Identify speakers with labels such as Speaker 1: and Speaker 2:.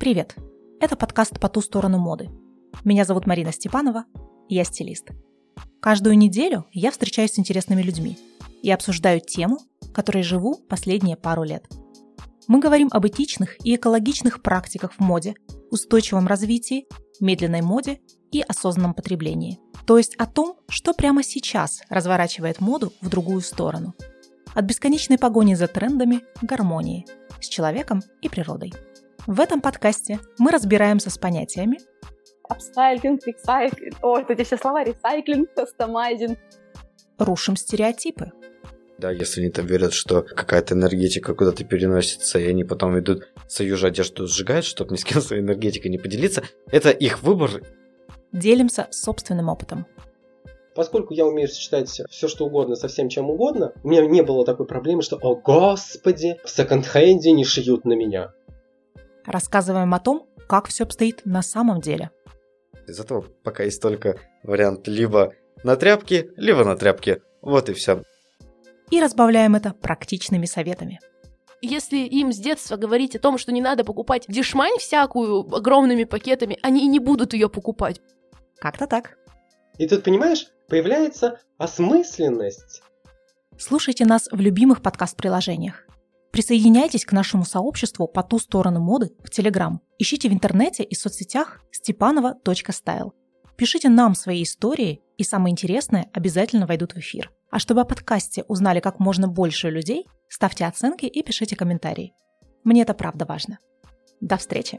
Speaker 1: Привет! Это подкаст «По ту сторону моды». Меня зовут Марина Степанова, я стилист. Каждую неделю я встречаюсь с интересными людьми и обсуждаю тему, которой живу последние пару лет. Мы говорим об этичных и экологичных практиках в моде, устойчивом развитии, медленной моде и осознанном потреблении. То есть о том, что прямо сейчас разворачивает моду в другую сторону. От бесконечной погони за трендами к гармонии с человеком и природой. В этом подкасте мы разбираемся с понятиями
Speaker 2: апстайлинг, ресайклинг, о, эти все слова, ресайклинг, кастомайзинг.
Speaker 1: Рушим стереотипы.
Speaker 3: Да, если они там верят, что какая-то энергетика куда-то переносится, и они потом идут союз одежду сжигают, чтобы ни с кем своей энергетикой не поделиться, это их выбор.
Speaker 1: Делимся собственным опытом.
Speaker 4: Поскольку я умею сочетать все, что угодно со всем, чем угодно, у меня не было такой проблемы, что «О, господи, в секонд-хенде не шьют на меня».
Speaker 1: Рассказываем о том, как все обстоит на самом деле.
Speaker 3: Из этого пока есть только вариант либо на тряпке, либо на тряпке. Вот и все.
Speaker 1: И разбавляем это практичными советами.
Speaker 5: Если им с детства говорить о том, что не надо покупать дешмань всякую огромными пакетами, они и не будут ее покупать.
Speaker 1: Как-то так.
Speaker 4: И тут, понимаешь, появляется осмысленность.
Speaker 1: Слушайте нас в любимых подкаст-приложениях. Присоединяйтесь к нашему сообществу по ту сторону моды в Телеграм. Ищите в интернете и соцсетях степанова.стайл. Пишите нам свои истории, и самое интересное обязательно войдут в эфир. А чтобы о подкасте узнали как можно больше людей, ставьте оценки и пишите комментарии. Мне это правда важно. До встречи!